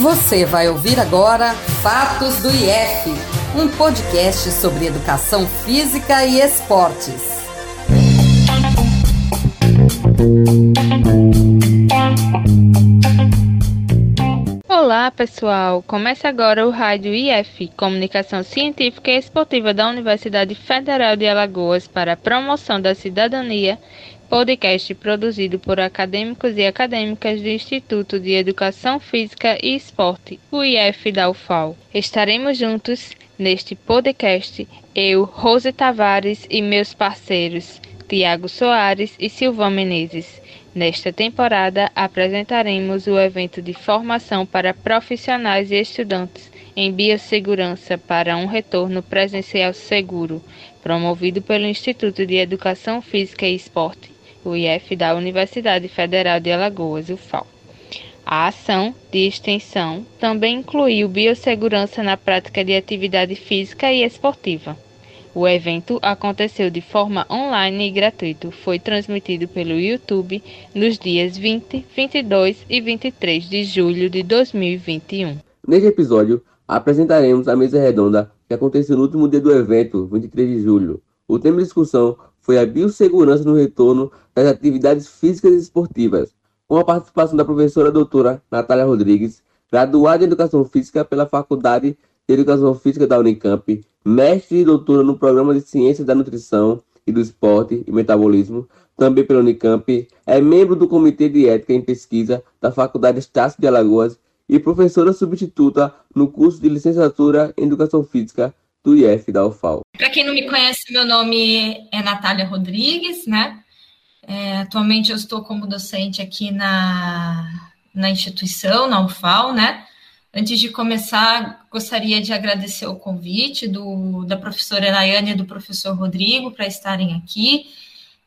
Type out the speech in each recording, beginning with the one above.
Você vai ouvir agora Fatos do IF, um podcast sobre educação física e esportes. Olá, pessoal! Começa agora o Rádio IF, Comunicação Científica e Esportiva da Universidade Federal de Alagoas para a promoção da cidadania, podcast produzido por acadêmicos e acadêmicas do Instituto de Educação Física e Esporte, o IF da UFAL. Estaremos juntos neste podcast, eu, Rose Tavares e meus parceiros, Tiago Soares e Silvão Menezes. Nesta temporada, apresentaremos o evento de formação para profissionais e estudantes em biossegurança para um retorno presencial seguro, promovido pelo Instituto de Educação Física e Esporte, o IF da Universidade Federal de Alagoas, UFAL. A ação de extensão também incluiu biossegurança na prática de atividade física e esportiva. O evento aconteceu de forma online e gratuito. Foi transmitido pelo YouTube nos dias 20, 22 e 23 de julho de 2021. Neste episódio, apresentaremos a mesa redonda que aconteceu no último dia do evento, 23 de julho. O tema de discussão foi a biossegurança no retorno das atividades físicas e esportivas, com a participação da professora doutora Natália Rodrigues, graduada em Educação Física pela Faculdade de Educação Física da Unicamp, mestre e doutora no programa de Ciências da Nutrição e do Esporte e Metabolismo, também pela Unicamp, é membro do Comitê de Ética em Pesquisa da Faculdade Estácio de Alagoas e professora substituta no curso de Licenciatura em Educação Física do IF da UFAL. Para quem não me conhece, meu nome é Natália Rodrigues, né? É, atualmente eu estou como docente aqui na, na instituição, na UFAL, né? Antes de começar, gostaria de agradecer o convite do, da professora Nayane e do professor Rodrigo para estarem aqui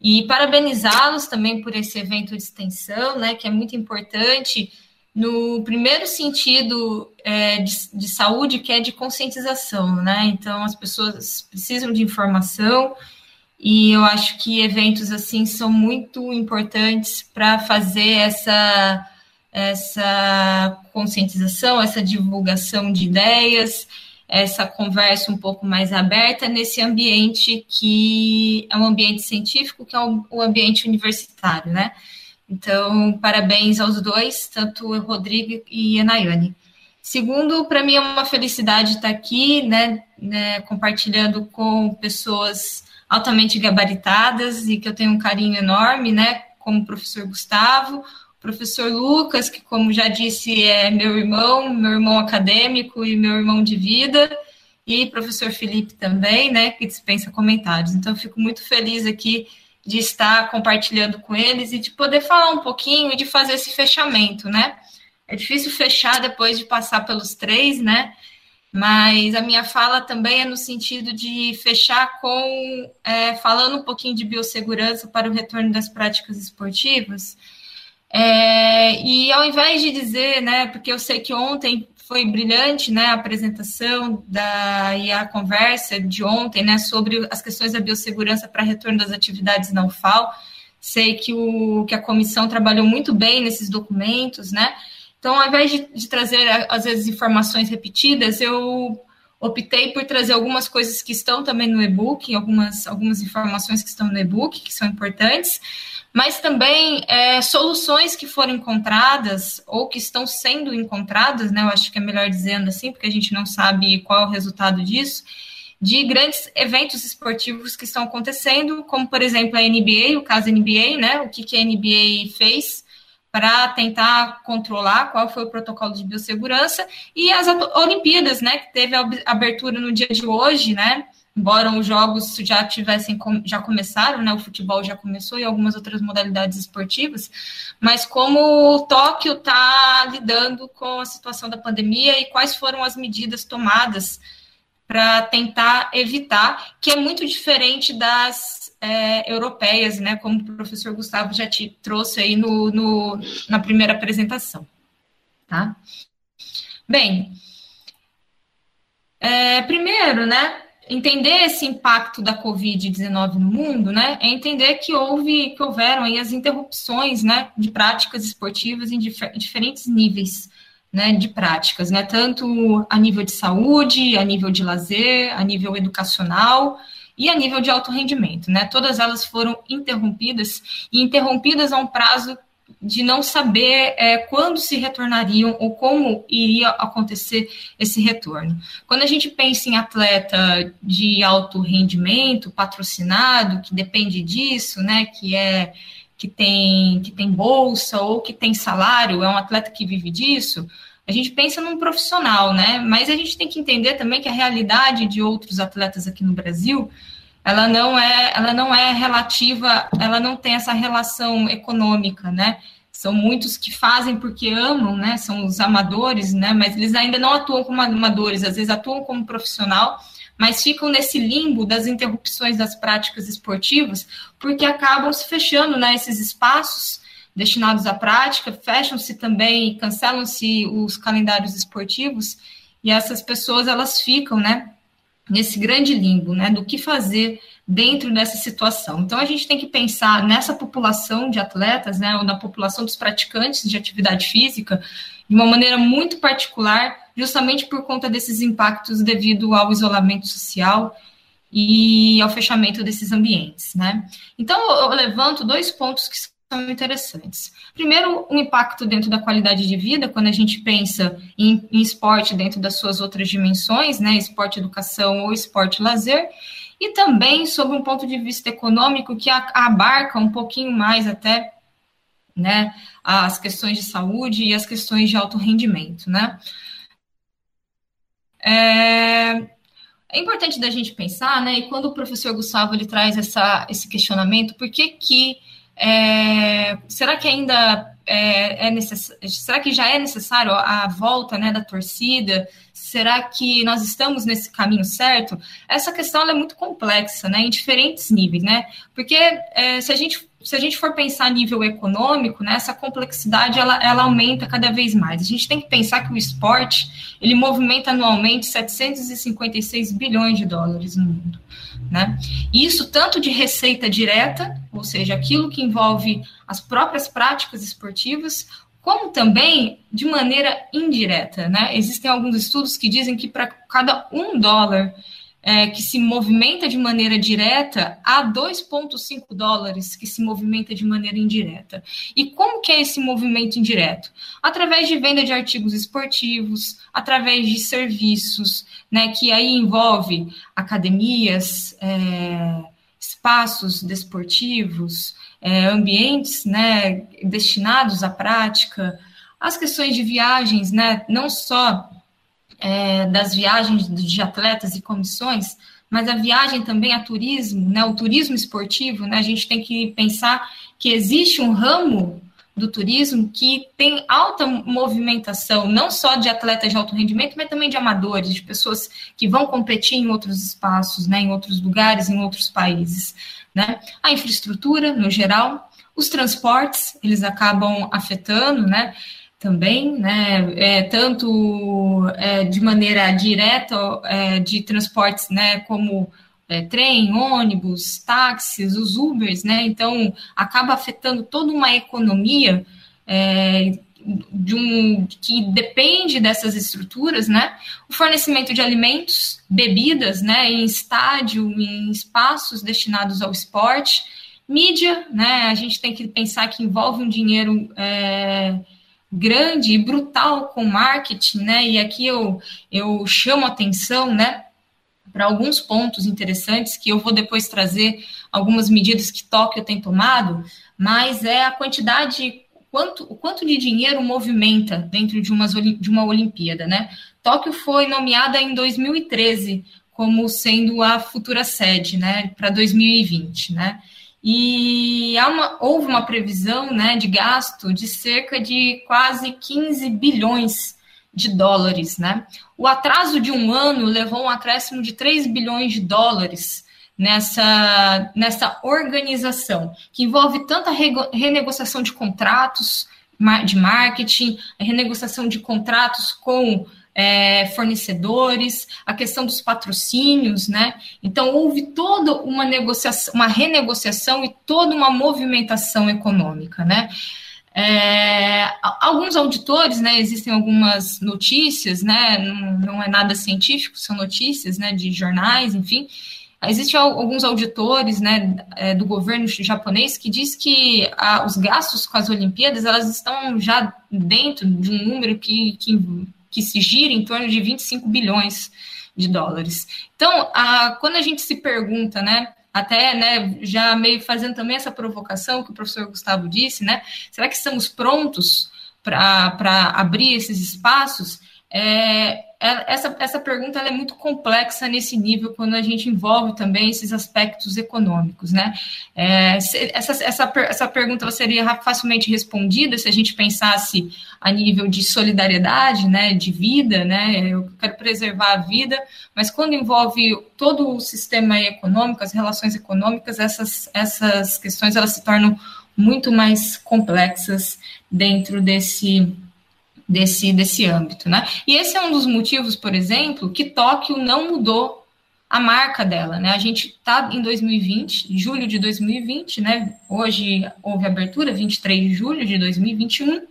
e parabenizá-los também por esse evento de extensão, né, que é muito importante no primeiro sentido é, de, de, saúde, que é de conscientização, né? Então, as pessoas precisam de informação e eu acho que eventos assim são muito importantes para fazer essa essa conscientização, essa divulgação de ideias, essa conversa um pouco mais aberta nesse ambiente que é um ambiente científico, que é um ambiente universitário, né? Então, parabéns aos dois, tanto o Rodrigo e a Nayane. Segundo, para mim é uma felicidade estar aqui, né, né, compartilhando com pessoas altamente gabaritadas e que eu tenho um carinho enorme, né, como o professor Gustavo, professor Lucas, que, como já disse, é meu irmão, meu irmão acadêmico e meu irmão de vida, e professor Felipe também, né, que dispensa comentários. Então, fico muito feliz aqui de estar compartilhando com eles e de poder falar um pouquinho e de fazer esse fechamento, né? É difícil fechar depois de passar pelos três, né? Mas a minha fala também é no sentido de fechar com é, falando um pouquinho de biossegurança para o retorno das práticas esportivas é, e ao invés de dizer, né, porque eu sei que ontem foi brilhante, né, a apresentação da, e a conversa de ontem, né, sobre as questões da biossegurança para retorno das atividades na UFAL. Sei que, o, que a comissão trabalhou muito bem nesses documentos, né? Então, ao invés de, de trazer, às vezes, informações repetidas, eu optei por trazer algumas coisas que estão também no e-book, algumas, algumas informações que estão no e-book, que são importantes, mas também é, soluções que foram encontradas ou que estão sendo encontradas, né? Eu acho que é melhor dizendo assim, porque a gente não sabe qual é o resultado disso, de grandes eventos esportivos que estão acontecendo, como por exemplo a NBA, o caso NBA, né? O que, que a NBA fez para tentar controlar qual foi o protocolo de biossegurança e as Olimpíadas, né? Que teve a abertura no dia de hoje, né? Embora os jogos já tivessem já começaram, né, o futebol já começou e algumas outras modalidades esportivas, mas como o Tóquio está lidando com a situação da pandemia e quais foram as medidas tomadas para tentar evitar, que é muito diferente das é, europeias, né, como o professor Gustavo já te trouxe aí no, no na primeira apresentação, tá? Bem, é, primeiro, né, entender esse impacto da Covid-19 no mundo, né, é entender que houve, que houveram aí as interrupções, né, de práticas esportivas em dif diferentes níveis. né, de práticas, né, tanto a nível de saúde, a nível de lazer, a nível educacional e a nível de alto rendimento, né? Todas elas foram interrompidas e interrompidas a um prazo de não saber é, quando se retornariam ou como iria acontecer esse retorno. Quando a gente pensa em atleta de alto rendimento, patrocinado, que depende disso, né, que é que tem que tem bolsa ou que tem salário, é um atleta que vive disso, a gente pensa num profissional, né? Mas a gente tem que entender também que a realidade de outros atletas aqui no Brasil ela não é, ela não é relativa, ela não tem essa relação econômica, né? São muitos que fazem porque amam, né? São os amadores, né? Mas eles ainda não atuam como amadores, às vezes atuam como profissional, mas ficam nesse limbo das interrupções das práticas esportivas, porque acabam se fechando, né? Esses espaços destinados à prática, fecham-se também, cancelam-se os calendários esportivos, e essas pessoas elas ficam, né? Nesse grande limbo, né, do que fazer dentro dessa situação. Então a gente tem que pensar nessa população de atletas, né, ou na população dos praticantes de atividade física, de uma maneira muito particular, justamente por conta desses impactos devido ao isolamento social e ao fechamento desses ambientes, né? Então eu levanto dois pontos que são interessantes. Primeiro, o impacto dentro da qualidade de vida, quando a gente pensa em, em esporte dentro das suas outras dimensões, né, esporte educação ou esporte lazer, e também sobre um ponto de vista econômico que abarca um pouquinho mais até né, as questões de saúde e as questões de alto rendimento, né? É, é importante da gente pensar, né? E quando o professor Gustavo ele traz essa, esse questionamento, por que que é, será que ainda é, é necessário, será que já é necessário a volta né, da torcida? Será que nós estamos nesse caminho certo? Essa questão é muito complexa, né, em diferentes níveis, né? Porque é, se a gente se a gente for pensar a nível econômico, né, essa complexidade ela, ela aumenta cada vez mais. A gente tem que pensar que o esporte ele movimenta anualmente 756 bilhões de dólares no mundo. Né? Isso tanto de receita direta, ou seja, aquilo que envolve as próprias práticas esportivas, como também de maneira indireta. Né? Existem alguns estudos que dizem que para cada um dólar é, que se movimenta de maneira direta a 2,5 dólares que se movimenta de maneira indireta. E como que é esse movimento indireto? Através de venda de artigos esportivos, através de serviços, né, que aí envolve academias, é, espaços desportivos, é, ambientes né, destinados à prática, as questões de viagens, né, não só é, das viagens de atletas e comissões, mas a viagem também a turismo, né, o turismo esportivo, né, a gente tem que pensar que existe um ramo do turismo que tem alta movimentação, não só de atletas de alto rendimento, mas também de amadores, de pessoas que vão competir em outros espaços, né, em outros lugares, em outros países. Né? A infraestrutura, no geral, os transportes, eles acabam afetando, né? Também, né, é, tanto é, de maneira direta é, de transportes, né, como é, trem, ônibus, táxis, os Ubers, né, então acaba afetando toda uma economia é, de um que depende dessas estruturas, né, o fornecimento de alimentos, bebidas, né, em estádio, em espaços destinados ao esporte, mídia, né, a gente tem que pensar que envolve um dinheiro é, grande e brutal com marketing, né? E aqui eu, eu chamo atenção, né? Para alguns pontos interessantes que eu vou depois trazer algumas medidas que Tóquio tem tomado, mas é a quantidade, quanto, o quanto de dinheiro movimenta dentro de, umas, de uma Olimpíada, né? Tóquio foi nomeada em 2013 como sendo a futura sede, né, para 2020, né? E uma, houve uma previsão né, de gasto de cerca de quase 15 bilhões de dólares. Né? O atraso de um ano levou um acréscimo de 3 bilhões de dólares nessa, nessa organização, que envolve tanta renegociação de contratos de marketing, renegociação de contratos com é, fornecedores, a questão dos patrocínios, né? Então houve toda uma negociação, uma renegociação e toda uma movimentação econômica, né? É, alguns auditores, né, existem algumas notícias, né, não, é nada científico, são notícias, né, de jornais, enfim. Existem alguns auditores, né, é, do governo japonês que diz que a, os gastos com as Olimpíadas, elas estão já dentro de um número que, que, que se gira em torno de 25 bilhões de dólares. Então, a, quando a gente se pergunta, né, até, né, já meio fazendo também essa provocação que o professor Gustavo disse, né, será que estamos prontos para abrir esses espaços? É, essa, essa pergunta é muito complexa nesse nível quando a gente envolve também esses aspectos econômicos, né? É, essa, essa, essa pergunta seria facilmente respondida se a gente pensasse a nível de solidariedade, né, de vida, né? Eu quero preservar a vida, mas quando envolve todo o sistema econômico, as relações econômicas, essas, essas questões elas se tornam muito mais complexas dentro desse desse, desse âmbito, né? E esse é um dos motivos, por exemplo, que Tóquio não mudou a marca dela, né? A gente está em 2020, julho de 2020, né? Hoje houve abertura, 23 de julho de 2021,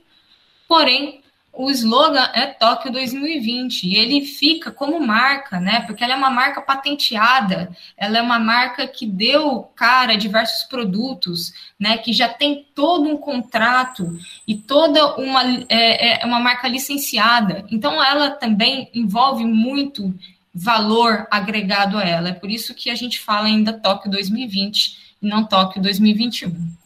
porém o slogan é Tóquio 2020 e ele fica como marca, né? Porque ela é uma marca patenteada, ela é uma marca que deu cara a diversos produtos, né? Que já tem todo um contrato e toda uma é, é uma marca licenciada. Então ela também envolve muito valor agregado a ela. É por isso que a gente fala ainda Tóquio 2020 e não Tóquio 2021.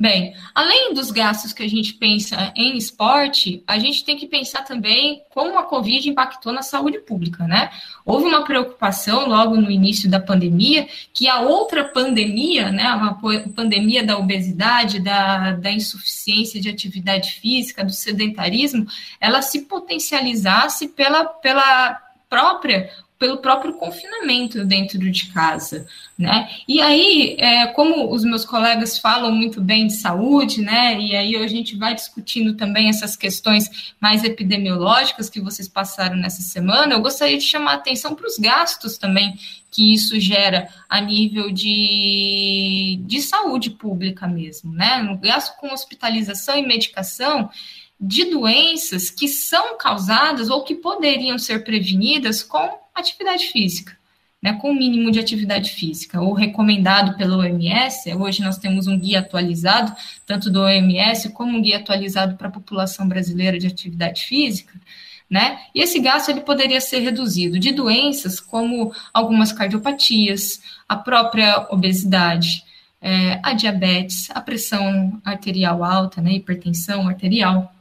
Bem, além dos gastos que a gente pensa em esporte, a gente tem que pensar também como a Covid impactou na saúde pública, né? Houve uma preocupação logo no início da pandemia que a outra pandemia, né, a pandemia da obesidade, da, da insuficiência de atividade física, do sedentarismo, ela se potencializasse pela, pela própria pelo próprio confinamento dentro de casa, né? E aí, é, como os meus colegas falam muito bem de saúde, né? E aí a gente vai discutindo também essas questões mais epidemiológicas que vocês passaram nessa semana, eu gostaria de chamar a atenção para os gastos também que isso gera a nível de, de saúde pública mesmo, né? No gasto com hospitalização e medicação, de doenças que são causadas ou que poderiam ser prevenidas com atividade física, né, com o mínimo de atividade física, ou recomendado pela OMS. Hoje nós temos um guia atualizado, tanto do OMS como um guia atualizado para a população brasileira de atividade física. Né? E esse gasto ele poderia ser reduzido de doenças como algumas cardiopatias, a própria obesidade, é, a diabetes, a pressão arterial alta, né, hipertensão arterial,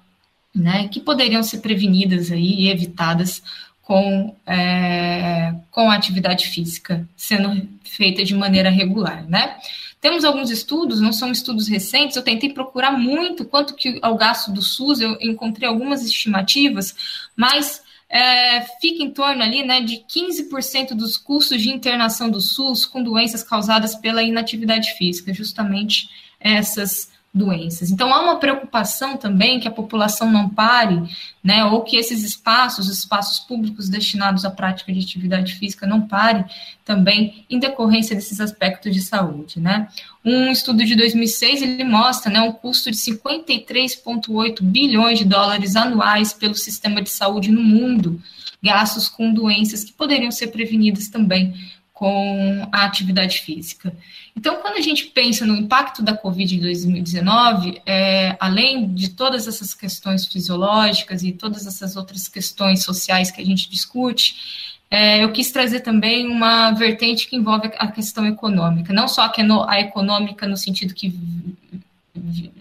né, que poderiam ser prevenidas aí e evitadas com, é, com a atividade física sendo feita de maneira regular, né? Temos alguns estudos, não são estudos recentes, eu tentei procurar muito quanto que ao gasto do SUS, eu encontrei algumas estimativas, mas é, fica em torno ali né, de 15% dos custos de internação do SUS com doenças causadas pela inatividade física, justamente essas doenças. Então, há uma preocupação também que a população não pare, né, ou que esses espaços, espaços públicos destinados à prática de atividade física, não parem também em decorrência desses aspectos de saúde. Né. Um estudo de 2006 ele mostra né, um custo de 53,8 bilhões de dólares anuais pelo sistema de saúde no mundo, gastos com doenças que poderiam ser prevenidas também com a atividade física. Então, quando a gente pensa no impacto da Covid em 2019, é, além de todas essas questões fisiológicas e todas essas outras questões sociais que a gente discute, é, eu quis trazer também uma vertente que envolve a questão econômica, não só a, econômica no sentido que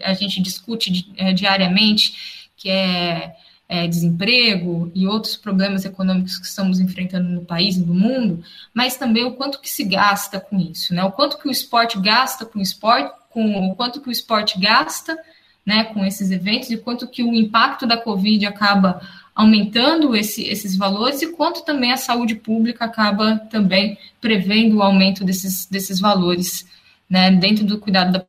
a gente discute é, diariamente, que é é, desemprego e outros problemas econômicos que estamos enfrentando no país e no mundo, mas também o quanto que se gasta com isso, né? O quanto que o esporte gasta com o esporte, com o quanto que o esporte gasta, né, com esses eventos e quanto que o impacto da Covid acaba aumentando esse, esses valores e quanto também a saúde pública acaba também prevendo o aumento desses, desses valores, né, dentro do cuidado da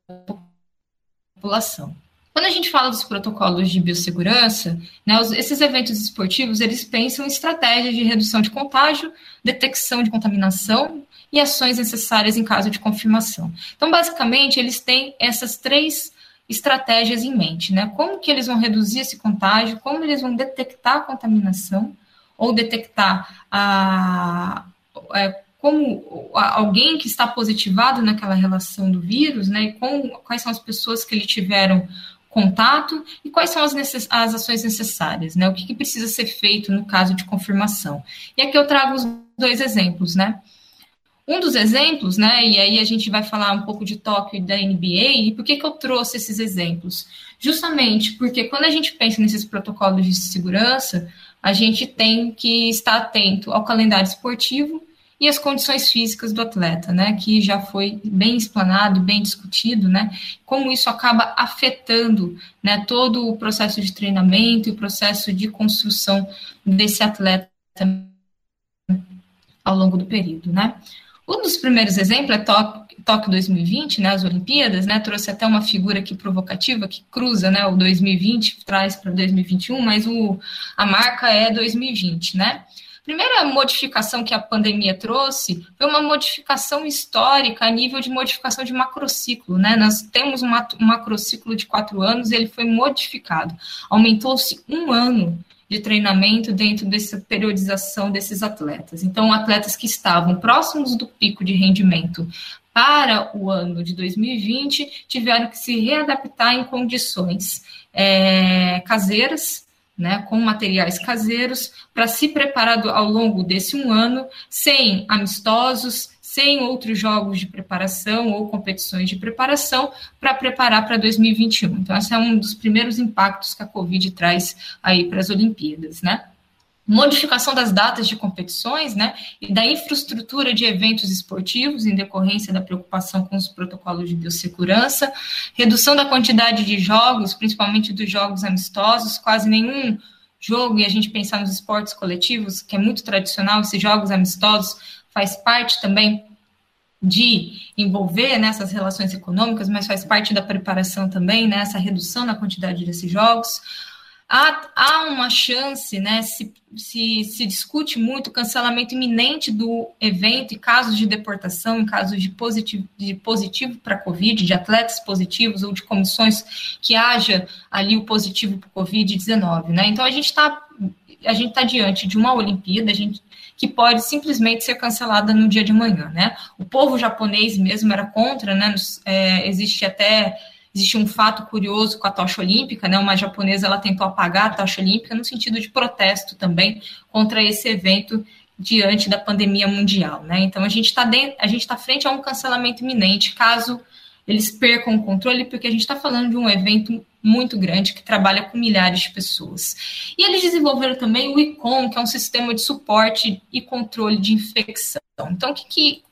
população. Quando a gente fala dos protocolos de biossegurança, né, os, esses eventos esportivos, eles pensam em estratégias de redução de contágio, detecção de contaminação e ações necessárias em caso de confirmação. Então, basicamente, eles têm essas três estratégias em mente, né? Como que eles vão reduzir esse contágio, como eles vão detectar a contaminação ou detectar a, é, como alguém que está positivado naquela relação do vírus, né? Com, quais são as pessoas que ele tiveram contato e quais são as, as ações necessárias, né? O que, que, precisa ser feito no caso de confirmação. E aqui eu trago os dois exemplos, né? Um dos exemplos, né? E aí a gente vai falar um pouco de Tóquio e da NBA. E por que, que eu trouxe esses exemplos? Justamente porque quando a gente pensa nesses protocolos de segurança, a gente tem que estar atento ao calendário esportivo e as condições físicas do atleta, né, que já foi bem explanado, bem discutido, né, como isso acaba afetando, né, todo o processo de treinamento e o processo de construção desse atleta ao longo do período, né. Um dos primeiros exemplos é Tóquio, Tóquio 2020, né, as Olimpíadas, né, trouxe até uma figura aqui provocativa que cruza, né, o 2020 traz para 2021, mas o, a marca é 2020, né. Primeira modificação que a pandemia trouxe foi uma modificação histórica a nível de modificação de macrociclo, né? Nós temos um macrociclo de quatro anos, e ele foi modificado, aumentou-se um ano de treinamento dentro dessa periodização desses atletas. Então, atletas que estavam próximos do pico de rendimento para o ano de 2020 tiveram que se readaptar em condições é, caseiras, né, com materiais caseiros, para se preparar ao longo desse um ano, sem amistosos, sem outros jogos de preparação ou competições de preparação para preparar para 2021. Então, esse é um dos primeiros impactos que a Covid traz aí para as Olimpíadas, né? Modificação das datas de competições, né? E da infraestrutura de eventos esportivos em decorrência da preocupação com os protocolos de biossegurança, redução da quantidade de jogos, principalmente dos jogos amistosos, quase nenhum jogo, e a gente pensar nos esportes coletivos, que é muito tradicional, esses jogos amistosos faz parte também de envolver nessas né, relações econômicas, mas faz parte da preparação também, né, essa redução na quantidade desses jogos. Há, há uma chance, né, se, se, se discute muito o cancelamento iminente do evento em casos de deportação, em casos de positivo, de positivo para Covid, de atletas positivos ou de comissões que haja ali o positivo para Covid-19. Né? Então, a gente está a gente está diante de uma Olimpíada, a gente que pode simplesmente ser cancelada no dia de manhã, né? O povo japonês mesmo era contra, né? É, existe até existe um fato curioso com a tocha olímpica, né? Uma japonesa ela tentou apagar a tocha olímpica no sentido de protesto também contra esse evento diante da pandemia mundial, né? Então a gente está a gente está frente a um cancelamento iminente caso eles percam o controle, porque a gente está falando de um evento muito grande que trabalha com milhares de pessoas. E eles desenvolveram também o ICOM, que é um sistema de suporte e controle de infecção. Então, que, que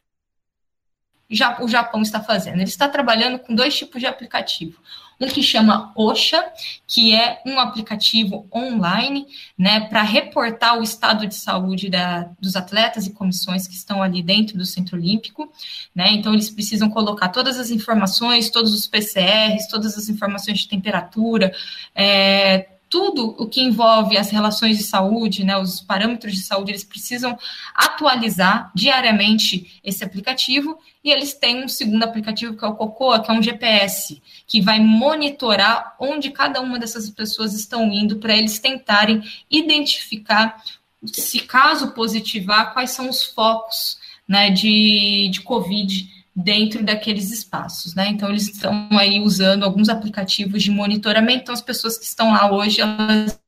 o Japão está fazendo? Ele está trabalhando com dois tipos de aplicativo um que chama OSHA, que é um aplicativo online, né, para reportar o estado de saúde da, dos atletas e comissões que estão ali dentro do Centro Olímpico, né, então eles precisam colocar todas as informações, todos os PCRs, todas as informações de temperatura, é, tudo o que envolve as relações de saúde, né, os parâmetros de saúde, eles precisam atualizar diariamente esse aplicativo e eles têm um segundo aplicativo que é o Cocoa, que é um GPS, que vai monitorar onde cada uma dessas pessoas estão indo para eles tentarem identificar se caso positivar, quais são os focos né, de, de Covid dentro daqueles espaços, né? Então eles estão aí usando alguns aplicativos de monitoramento, então as pessoas que estão lá hoje elas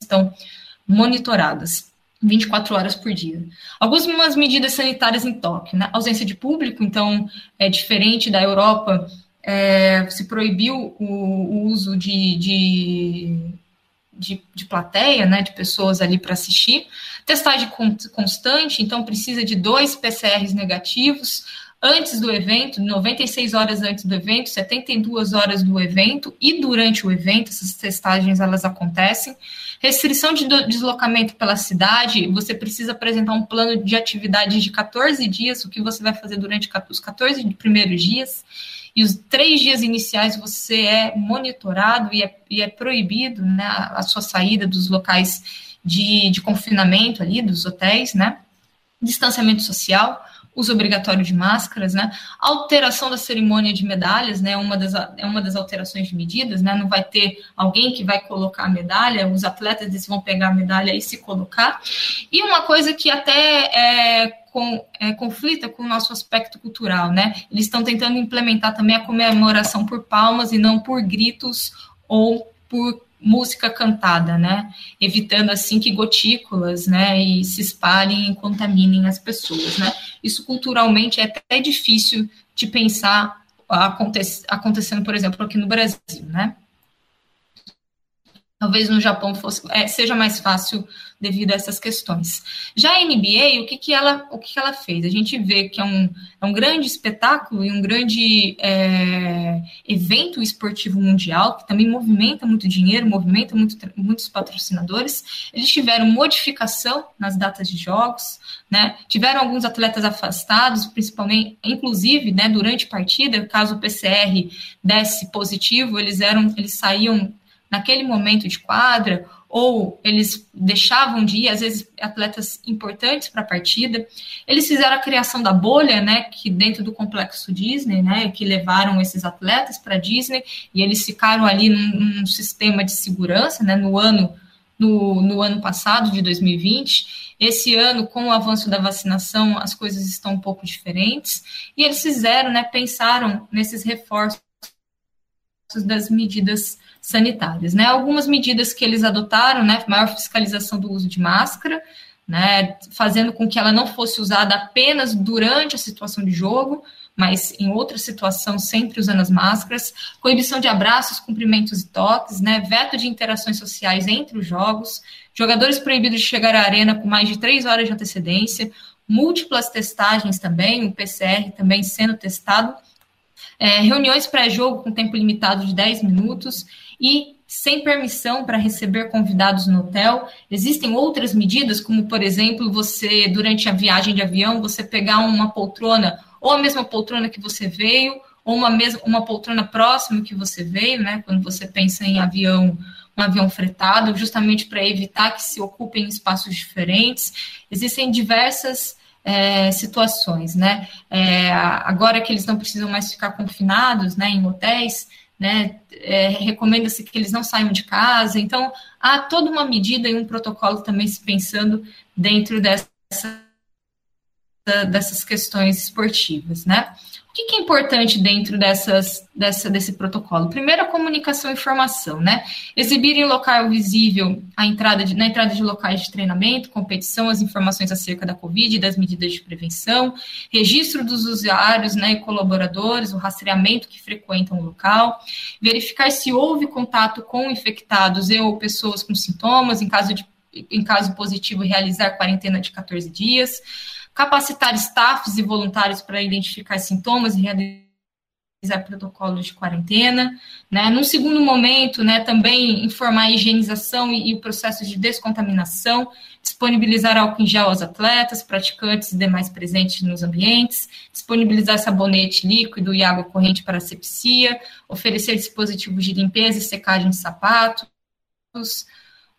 estão monitoradas 24 horas por dia. Algumas medidas sanitárias em Tóquio, né? Ausência de público, então é diferente da Europa, é, se proibiu o, o uso de, de, de, de, plateia, né? De pessoas ali para assistir. Testagem constante, então precisa de dois PCRs negativos antes do evento, 96 horas antes do evento, 72 horas do evento e durante o evento, essas testagens elas acontecem. Restrição de deslocamento pela cidade, você precisa apresentar um plano de atividade de 14 dias, o que você vai fazer durante os 14 primeiros dias. E os três dias iniciais você é monitorado e é, e é proibido né, a sua saída dos locais de, de confinamento ali, dos hotéis, né? Distanciamento social, uso obrigatório de máscaras, né? Alteração da cerimônia de medalhas, né? Uma das, é uma das alterações de medidas, né? Não vai ter alguém que vai colocar a medalha, os atletas eles vão pegar a medalha e se colocar. E uma coisa que até é, com, é, conflita com o nosso aspecto cultural, né? Eles estão tentando implementar também a comemoração por palmas e não por gritos ou por música cantada, né? Evitando assim que gotículas, né, e se espalhem e contaminem as pessoas, né? Isso culturalmente é até difícil de pensar acontecendo, por exemplo, aqui no Brasil, né? Talvez no Japão fosse, é, seja mais fácil devido a essas questões. Já a NBA, o que, que, ela, o que, que ela fez? A gente vê que é um, é um grande espetáculo e um grande é, evento esportivo mundial, que também movimenta muito dinheiro, movimenta muito, muitos patrocinadores. Eles tiveram modificação nas datas de jogos, né? tiveram alguns atletas afastados, principalmente, inclusive, né, durante partida, caso o PCR desse positivo, eles eram, eles saíam naquele momento de quadra, ou eles deixavam de ir, às vezes atletas importantes para a partida. Eles fizeram a criação da bolha, né, que dentro do complexo Disney, né, que levaram esses atletas para Disney e eles ficaram ali num, num, sistema de segurança, né, no ano no, no ano passado de 2020. Esse ano, com o avanço da vacinação, as coisas estão um pouco diferentes e eles fizeram, né, pensaram nesses reforços das medidas sanitárias. Né? Algumas medidas que eles adotaram, né, maior fiscalização do uso de máscara, né, fazendo com que ela não fosse usada apenas durante a situação de jogo, mas em outra situação sempre usando as máscaras, coibição de abraços, cumprimentos e toques, né, veto de interações sociais entre os jogos, jogadores proibidos de chegar à arena com mais de três horas de antecedência, múltiplas testagens também, o PCR também sendo testado, é, reuniões pré-jogo com tempo limitado de 10 minutos e sem permissão para receber convidados no hotel. Existem outras medidas, como, por exemplo, você, durante a viagem de avião, você pegar uma poltrona, ou a mesma poltrona que você veio, ou uma, mesma, uma poltrona próxima que você veio, né? Quando você pensa em avião, um avião fretado, justamente para evitar que se ocupem espaços diferentes. Existem diversas é, situações, né? É, agora que eles não precisam mais ficar confinados, né, em hotéis, né, é, recomenda-se que eles não saiam de casa. Então, há toda uma medida e um protocolo também se pensando dentro dessa, dessas questões esportivas, né? O que, que é importante dentro dessas, dessa, desse protocolo? Primeiro, a comunicação e informação, né? Exibir em local visível a entrada de, na entrada de locais de treinamento, competição, as informações acerca da Covid e das medidas de prevenção, registro dos usuários né, e colaboradores, o rastreamento que frequentam o local, verificar se houve contato com infectados e ou pessoas com sintomas, em caso, de, em caso positivo, realizar quarentena de 14 dias capacitar staffs e voluntários para identificar sintomas e realizar protocolos de quarentena, né? Num segundo momento, né, também informar a higienização e, e, o processo de descontaminação, disponibilizar álcool em gel aos atletas, praticantes e demais presentes nos ambientes, disponibilizar sabonete líquido e água corrente para asepsia, oferecer dispositivos de limpeza e secagem de sapatos,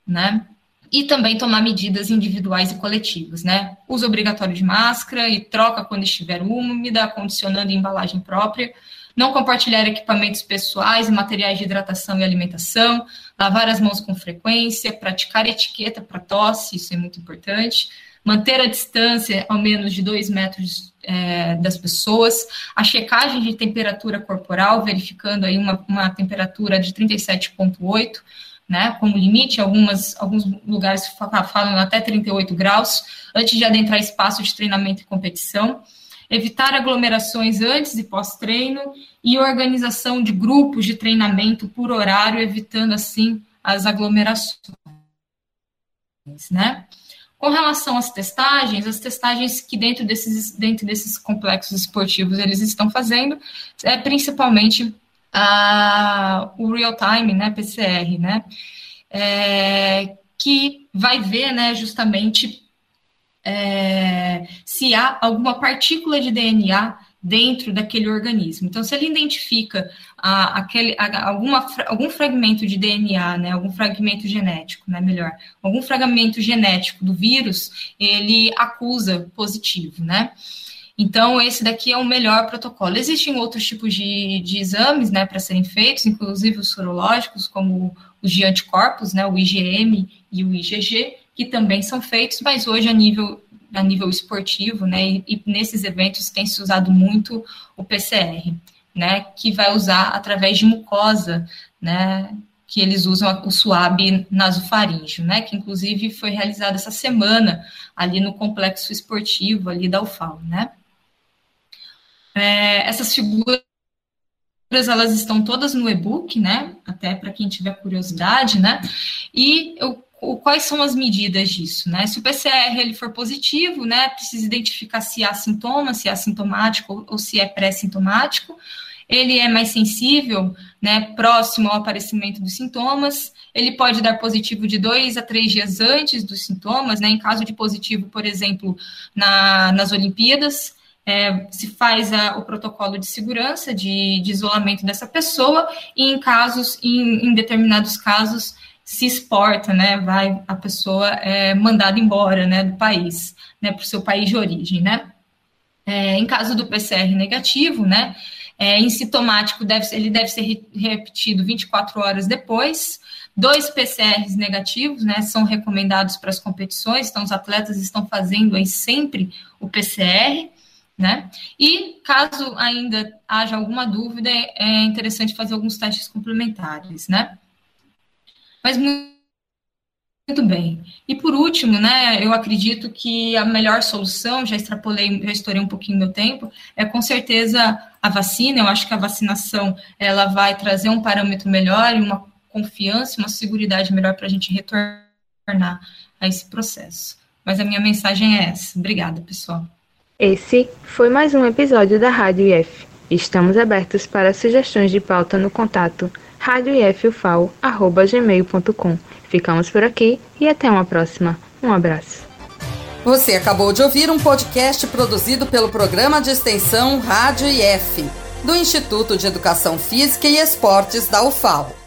né? E também tomar medidas individuais e coletivas, né? Uso obrigatório de máscara e troca quando estiver úmida, condicionando embalagem própria, não compartilhar equipamentos pessoais e materiais de hidratação e alimentação, lavar as mãos com frequência, praticar etiqueta para tosse, isso é muito importante, manter a distância ao menos de dois metros é, das pessoas, a checagem de temperatura corporal, verificando aí uma, uma temperatura de 37,8 né, como limite, algumas, alguns lugares falam até 38 graus, antes de adentrar espaço de treinamento e competição, evitar aglomerações antes e pós-treino e organização de grupos de treinamento por horário, evitando assim as aglomerações, né? Com relação às testagens, as testagens que dentro desses, dentro desses complexos esportivos eles estão fazendo é principalmente o real time, né, PCR, né, é, que vai ver, né, justamente é, se há alguma partícula de DNA dentro daquele organismo. Então, se ele identifica a, aquele, a, alguma, algum fragmento de DNA, né, algum fragmento genético, né, melhor, algum fragmento genético do vírus, ele acusa positivo, né? Então, esse daqui é o melhor protocolo. Existem outros tipos de, de exames né, para serem feitos, inclusive os sorológicos, como os de anticorpos, né, o IgM e o IgG, que também são feitos, mas hoje a nível, a nível esportivo, né, e, e nesses eventos tem se usado muito o PCR, né, que vai usar através de mucosa, né, que eles usam o suave nasofaríngeo, né, que inclusive foi realizado essa semana ali no complexo esportivo ali da UFAL, né. É, essas figuras elas estão todas no e-book, né? Até para quem tiver curiosidade, né? E eu, quais são as medidas disso, né? Se o PCR ele for positivo, né? Precisa identificar se há sintomas, se é assintomático ou se é pré-sintomático. Ele é mais sensível, né? Próximo ao aparecimento dos sintomas. Ele pode dar positivo de dois a três dias antes dos sintomas, né? Em caso de positivo, por exemplo, na, nas Olimpíadas é, se faz a, o protocolo de segurança, de, de, isolamento dessa pessoa, e em casos, em, em determinados casos, se exporta, né, vai a pessoa é mandada embora, né, do país, né, para o seu país de origem, né. É, em caso do PCR negativo, né, é, em sintomático, deve, ele deve ser repetido 24 horas depois, dois PCRs negativos, né, são recomendados para as competições, então os atletas estão fazendo aí sempre o PCR, né? E caso ainda haja alguma dúvida, é interessante fazer alguns testes complementares, né? Mas muito bem. E por último, né, eu acredito que a melhor solução, já extrapolei, já estourei um pouquinho meu tempo, é com certeza a vacina. Eu acho que a vacinação ela vai trazer um parâmetro melhor e uma confiança, uma segurança melhor para a gente retornar a esse processo. Mas a minha mensagem é essa. Obrigada, pessoal. Esse foi mais um episódio da Rádio IF. Estamos abertos para sugestões de pauta no contato radioifufal.gmail.com. Ficamos por aqui e até uma próxima. Um abraço. Você acabou de ouvir um podcast produzido pelo programa de extensão Rádio IF, do Instituto de Educação Física e Esportes da UFAL.